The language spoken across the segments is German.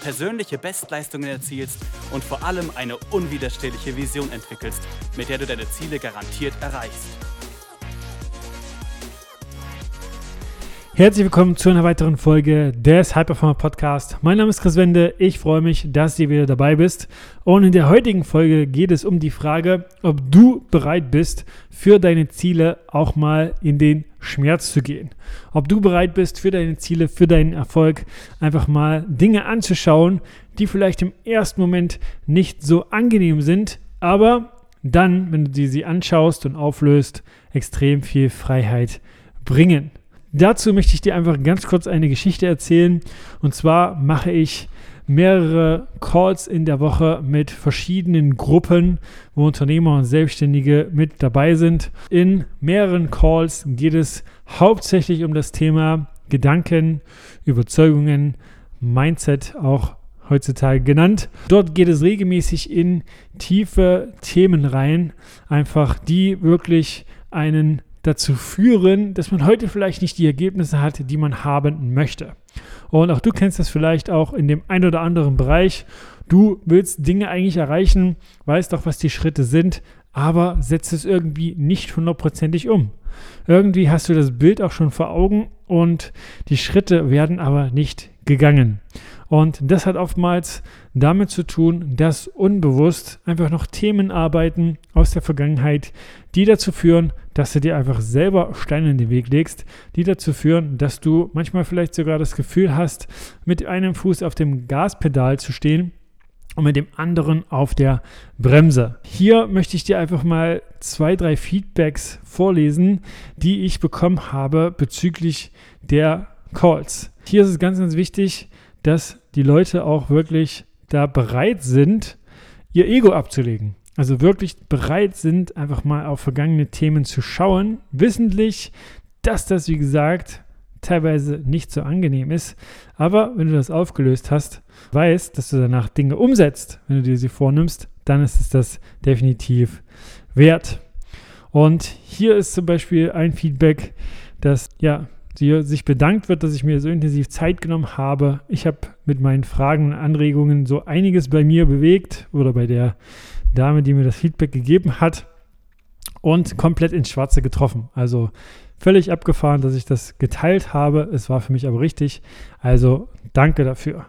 persönliche Bestleistungen erzielst und vor allem eine unwiderstehliche Vision entwickelst, mit der du deine Ziele garantiert erreichst. Herzlich willkommen zu einer weiteren Folge des High Performer Podcast. Mein Name ist Chris Wende. Ich freue mich, dass du wieder dabei bist. Und in der heutigen Folge geht es um die Frage, ob du bereit bist, für deine Ziele auch mal in den Schmerz zu gehen. Ob du bereit bist, für deine Ziele, für deinen Erfolg einfach mal Dinge anzuschauen, die vielleicht im ersten Moment nicht so angenehm sind, aber dann, wenn du sie anschaust und auflöst, extrem viel Freiheit bringen. Dazu möchte ich dir einfach ganz kurz eine Geschichte erzählen. Und zwar mache ich mehrere Calls in der Woche mit verschiedenen Gruppen, wo Unternehmer und Selbstständige mit dabei sind. In mehreren Calls geht es hauptsächlich um das Thema Gedanken, Überzeugungen, Mindset auch heutzutage genannt. Dort geht es regelmäßig in tiefe Themen rein, einfach die wirklich einen dazu führen, dass man heute vielleicht nicht die Ergebnisse hat, die man haben möchte. Und auch du kennst das vielleicht auch in dem ein oder anderen Bereich. Du willst Dinge eigentlich erreichen, weißt auch, was die Schritte sind, aber setzt es irgendwie nicht hundertprozentig um. Irgendwie hast du das Bild auch schon vor Augen und die Schritte werden aber nicht gegangen. Und das hat oftmals damit zu tun, dass unbewusst einfach noch Themen arbeiten aus der Vergangenheit, die dazu führen, dass du dir einfach selber Steine in den Weg legst, die dazu führen, dass du manchmal vielleicht sogar das Gefühl hast, mit einem Fuß auf dem Gaspedal zu stehen und mit dem anderen auf der Bremse. Hier möchte ich dir einfach mal zwei, drei Feedbacks vorlesen, die ich bekommen habe bezüglich der Calls. Hier ist es ganz, ganz wichtig, dass die Leute auch wirklich da bereit sind, ihr Ego abzulegen. Also wirklich bereit sind, einfach mal auf vergangene Themen zu schauen, wissentlich, dass das, wie gesagt, teilweise nicht so angenehm ist. Aber wenn du das aufgelöst hast, weißt, dass du danach Dinge umsetzt, wenn du dir sie vornimmst, dann ist es das definitiv wert. Und hier ist zum Beispiel ein Feedback, dass ja die sich bedankt wird, dass ich mir so intensiv Zeit genommen habe. Ich habe mit meinen Fragen und Anregungen so einiges bei mir bewegt oder bei der Dame, die mir das Feedback gegeben hat und komplett ins Schwarze getroffen. Also völlig abgefahren, dass ich das geteilt habe. Es war für mich aber richtig. Also danke dafür.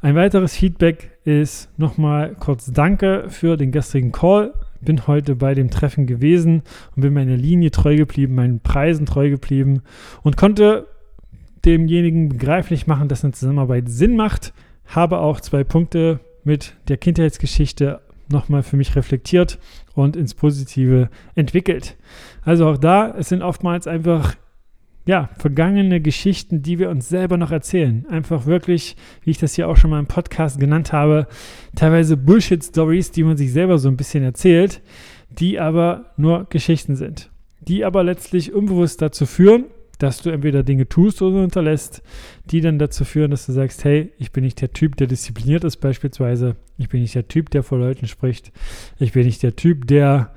Ein weiteres Feedback ist nochmal kurz Danke für den gestrigen Call bin heute bei dem Treffen gewesen und bin meiner Linie treu geblieben, meinen Preisen treu geblieben und konnte demjenigen begreiflich machen, dass eine Zusammenarbeit Sinn macht. Habe auch zwei Punkte mit der Kindheitsgeschichte nochmal für mich reflektiert und ins Positive entwickelt. Also auch da, es sind oftmals einfach ja, vergangene Geschichten, die wir uns selber noch erzählen. Einfach wirklich, wie ich das hier auch schon mal im Podcast genannt habe, teilweise Bullshit-Stories, die man sich selber so ein bisschen erzählt, die aber nur Geschichten sind. Die aber letztlich unbewusst dazu führen, dass du entweder Dinge tust oder unterlässt, die dann dazu führen, dass du sagst, hey, ich bin nicht der Typ, der diszipliniert ist beispielsweise. Ich bin nicht der Typ, der vor Leuten spricht. Ich bin nicht der Typ, der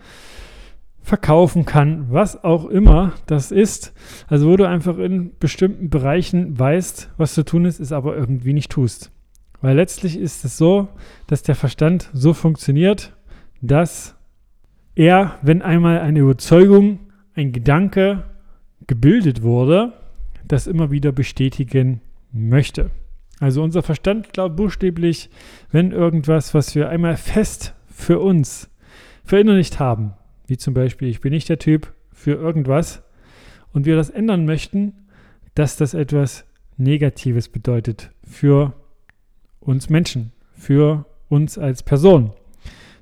verkaufen kann, was auch immer das ist. Also wo du einfach in bestimmten Bereichen weißt, was zu tun ist, ist aber irgendwie nicht tust. Weil letztlich ist es so, dass der Verstand so funktioniert, dass er, wenn einmal eine Überzeugung, ein Gedanke gebildet wurde, das immer wieder bestätigen möchte. Also unser Verstand glaubt buchstäblich, wenn irgendwas, was wir einmal fest für uns verinnerlicht haben, wie zum Beispiel, ich bin nicht der Typ für irgendwas und wir das ändern möchten, dass das etwas Negatives bedeutet für uns Menschen, für uns als Person.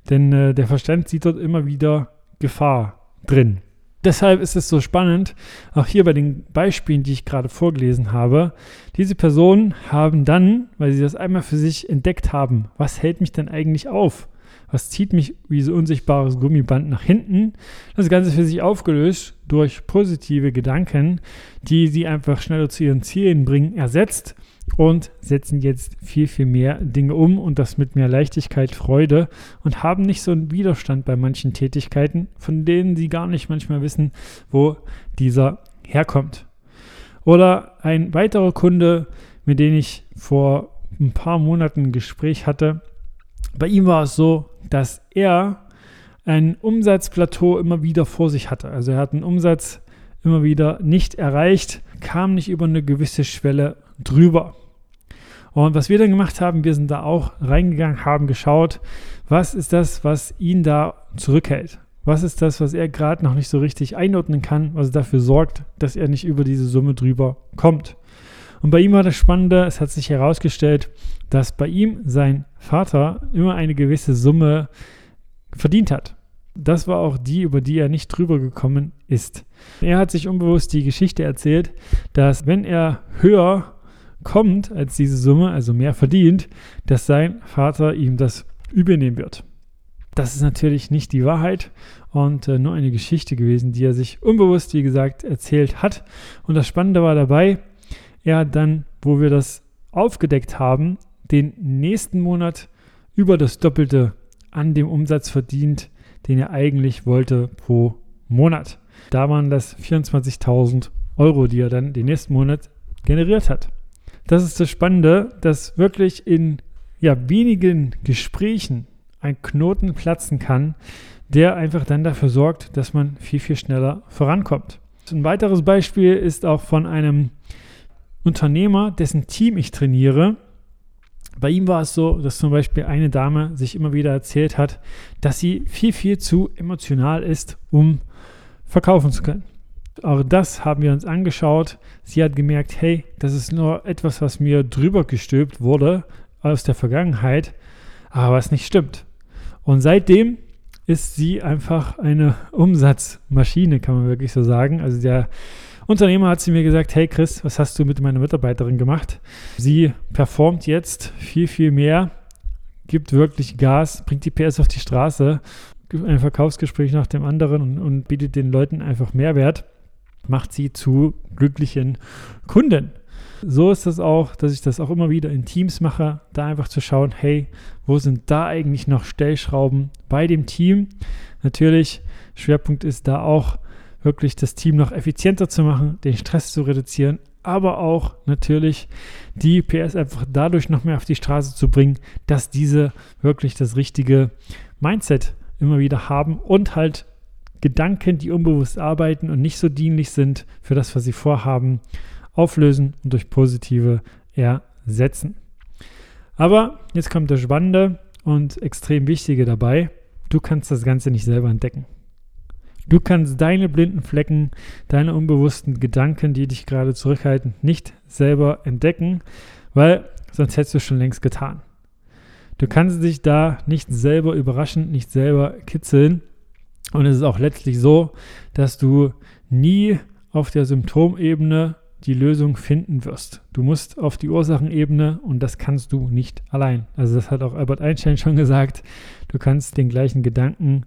Denn äh, der Verstand sieht dort immer wieder Gefahr drin. Deshalb ist es so spannend, auch hier bei den Beispielen, die ich gerade vorgelesen habe, diese Personen haben dann, weil sie das einmal für sich entdeckt haben, was hält mich denn eigentlich auf? Was zieht mich wie so unsichtbares Gummiband nach hinten? Das Ganze für sich aufgelöst durch positive Gedanken, die sie einfach schneller zu ihren Zielen bringen, ersetzt und setzen jetzt viel, viel mehr Dinge um und das mit mehr Leichtigkeit, Freude und haben nicht so einen Widerstand bei manchen Tätigkeiten, von denen sie gar nicht manchmal wissen, wo dieser herkommt. Oder ein weiterer Kunde, mit dem ich vor ein paar Monaten ein Gespräch hatte, bei ihm war es so, dass er ein Umsatzplateau immer wieder vor sich hatte. Also er hat einen Umsatz immer wieder nicht erreicht, kam nicht über eine gewisse Schwelle drüber. Und was wir dann gemacht haben, wir sind da auch reingegangen, haben geschaut, was ist das, was ihn da zurückhält? Was ist das, was er gerade noch nicht so richtig einordnen kann, was dafür sorgt, dass er nicht über diese Summe drüber kommt? Und bei ihm war das Spannende, es hat sich herausgestellt, dass bei ihm sein Vater immer eine gewisse Summe verdient hat. Das war auch die, über die er nicht drüber gekommen ist. Er hat sich unbewusst die Geschichte erzählt, dass wenn er höher kommt als diese Summe, also mehr verdient, dass sein Vater ihm das übernehmen wird. Das ist natürlich nicht die Wahrheit und äh, nur eine Geschichte gewesen, die er sich unbewusst, wie gesagt, erzählt hat. Und das Spannende war dabei, er hat dann, wo wir das aufgedeckt haben, den nächsten Monat über das Doppelte an dem Umsatz verdient, den er eigentlich wollte pro Monat. Da waren das 24.000 Euro, die er dann den nächsten Monat generiert hat. Das ist das Spannende, dass wirklich in ja, wenigen Gesprächen ein Knoten platzen kann, der einfach dann dafür sorgt, dass man viel, viel schneller vorankommt. Ein weiteres Beispiel ist auch von einem Unternehmer, dessen Team ich trainiere. Bei ihm war es so, dass zum Beispiel eine Dame sich immer wieder erzählt hat, dass sie viel, viel zu emotional ist, um verkaufen zu können. Auch das haben wir uns angeschaut. Sie hat gemerkt, hey, das ist nur etwas, was mir drüber gestülpt wurde aus der Vergangenheit, aber was nicht stimmt. Und seitdem ist sie einfach eine Umsatzmaschine, kann man wirklich so sagen. Also der Unternehmer hat sie mir gesagt, hey Chris, was hast du mit meiner Mitarbeiterin gemacht? Sie performt jetzt viel, viel mehr, gibt wirklich Gas, bringt die PS auf die Straße, ein Verkaufsgespräch nach dem anderen und, und bietet den Leuten einfach Mehrwert, macht sie zu glücklichen Kunden. So ist das auch, dass ich das auch immer wieder in Teams mache, da einfach zu schauen, hey, wo sind da eigentlich noch Stellschrauben bei dem Team? Natürlich, Schwerpunkt ist da auch wirklich das Team noch effizienter zu machen, den Stress zu reduzieren, aber auch natürlich die PS einfach dadurch noch mehr auf die Straße zu bringen, dass diese wirklich das richtige Mindset immer wieder haben und halt Gedanken, die unbewusst arbeiten und nicht so dienlich sind für das, was sie vorhaben, auflösen und durch positive ersetzen. Aber jetzt kommt das Spannende und extrem Wichtige dabei. Du kannst das Ganze nicht selber entdecken. Du kannst deine blinden Flecken, deine unbewussten Gedanken, die dich gerade zurückhalten, nicht selber entdecken, weil sonst hättest du schon längst getan. Du kannst dich da nicht selber überraschen, nicht selber kitzeln. Und es ist auch letztlich so, dass du nie auf der Symptomebene die Lösung finden wirst. Du musst auf die Ursachenebene und das kannst du nicht allein. Also das hat auch Albert Einstein schon gesagt. Du kannst den gleichen Gedanken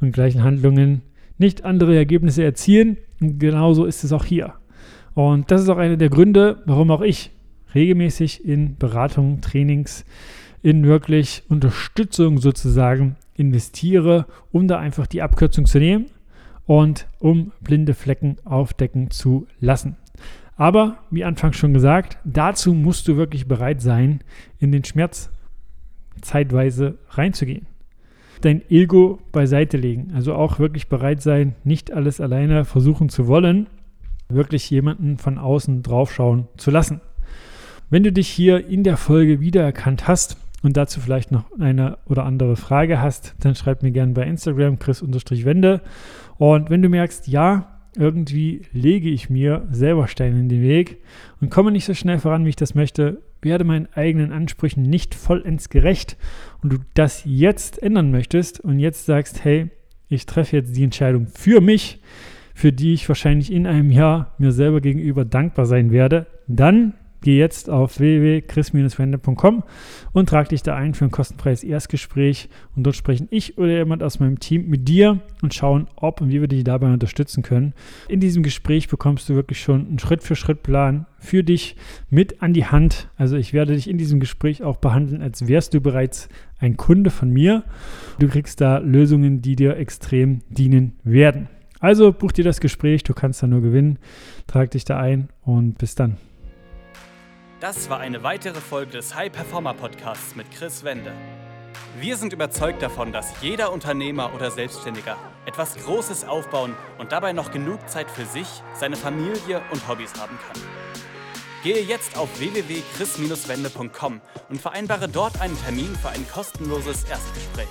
und gleichen Handlungen nicht andere Ergebnisse erzielen. Und genauso ist es auch hier. Und das ist auch einer der Gründe, warum auch ich regelmäßig in Beratungen, Trainings, in wirklich Unterstützung sozusagen investiere, um da einfach die Abkürzung zu nehmen und um blinde Flecken aufdecken zu lassen. Aber, wie anfangs schon gesagt, dazu musst du wirklich bereit sein, in den Schmerz zeitweise reinzugehen. Dein Ego beiseite legen. Also auch wirklich bereit sein, nicht alles alleine versuchen zu wollen, wirklich jemanden von außen draufschauen zu lassen. Wenn du dich hier in der Folge wiedererkannt hast und dazu vielleicht noch eine oder andere Frage hast, dann schreib mir gerne bei Instagram chris-wende. Und wenn du merkst, ja, irgendwie lege ich mir selber Steine in den Weg und komme nicht so schnell voran, wie ich das möchte, werde meinen eigenen Ansprüchen nicht vollends gerecht und du das jetzt ändern möchtest und jetzt sagst, hey, ich treffe jetzt die Entscheidung für mich, für die ich wahrscheinlich in einem Jahr mir selber gegenüber dankbar sein werde, dann geh jetzt auf www.chris-wende.com und trag dich da ein für ein kostenfreies Erstgespräch. Und dort sprechen ich oder jemand aus meinem Team mit dir und schauen, ob und wie wir dich dabei unterstützen können. In diesem Gespräch bekommst du wirklich schon einen Schritt-für-Schritt-Plan für dich mit an die Hand. Also ich werde dich in diesem Gespräch auch behandeln, als wärst du bereits ein Kunde von mir. Du kriegst da Lösungen, die dir extrem dienen werden. Also buch dir das Gespräch, du kannst da nur gewinnen. Trag dich da ein und bis dann. Das war eine weitere Folge des High Performer Podcasts mit Chris Wende. Wir sind überzeugt davon, dass jeder Unternehmer oder Selbstständiger etwas Großes aufbauen und dabei noch genug Zeit für sich, seine Familie und Hobbys haben kann. Gehe jetzt auf www.chris-wende.com und vereinbare dort einen Termin für ein kostenloses Erstgespräch.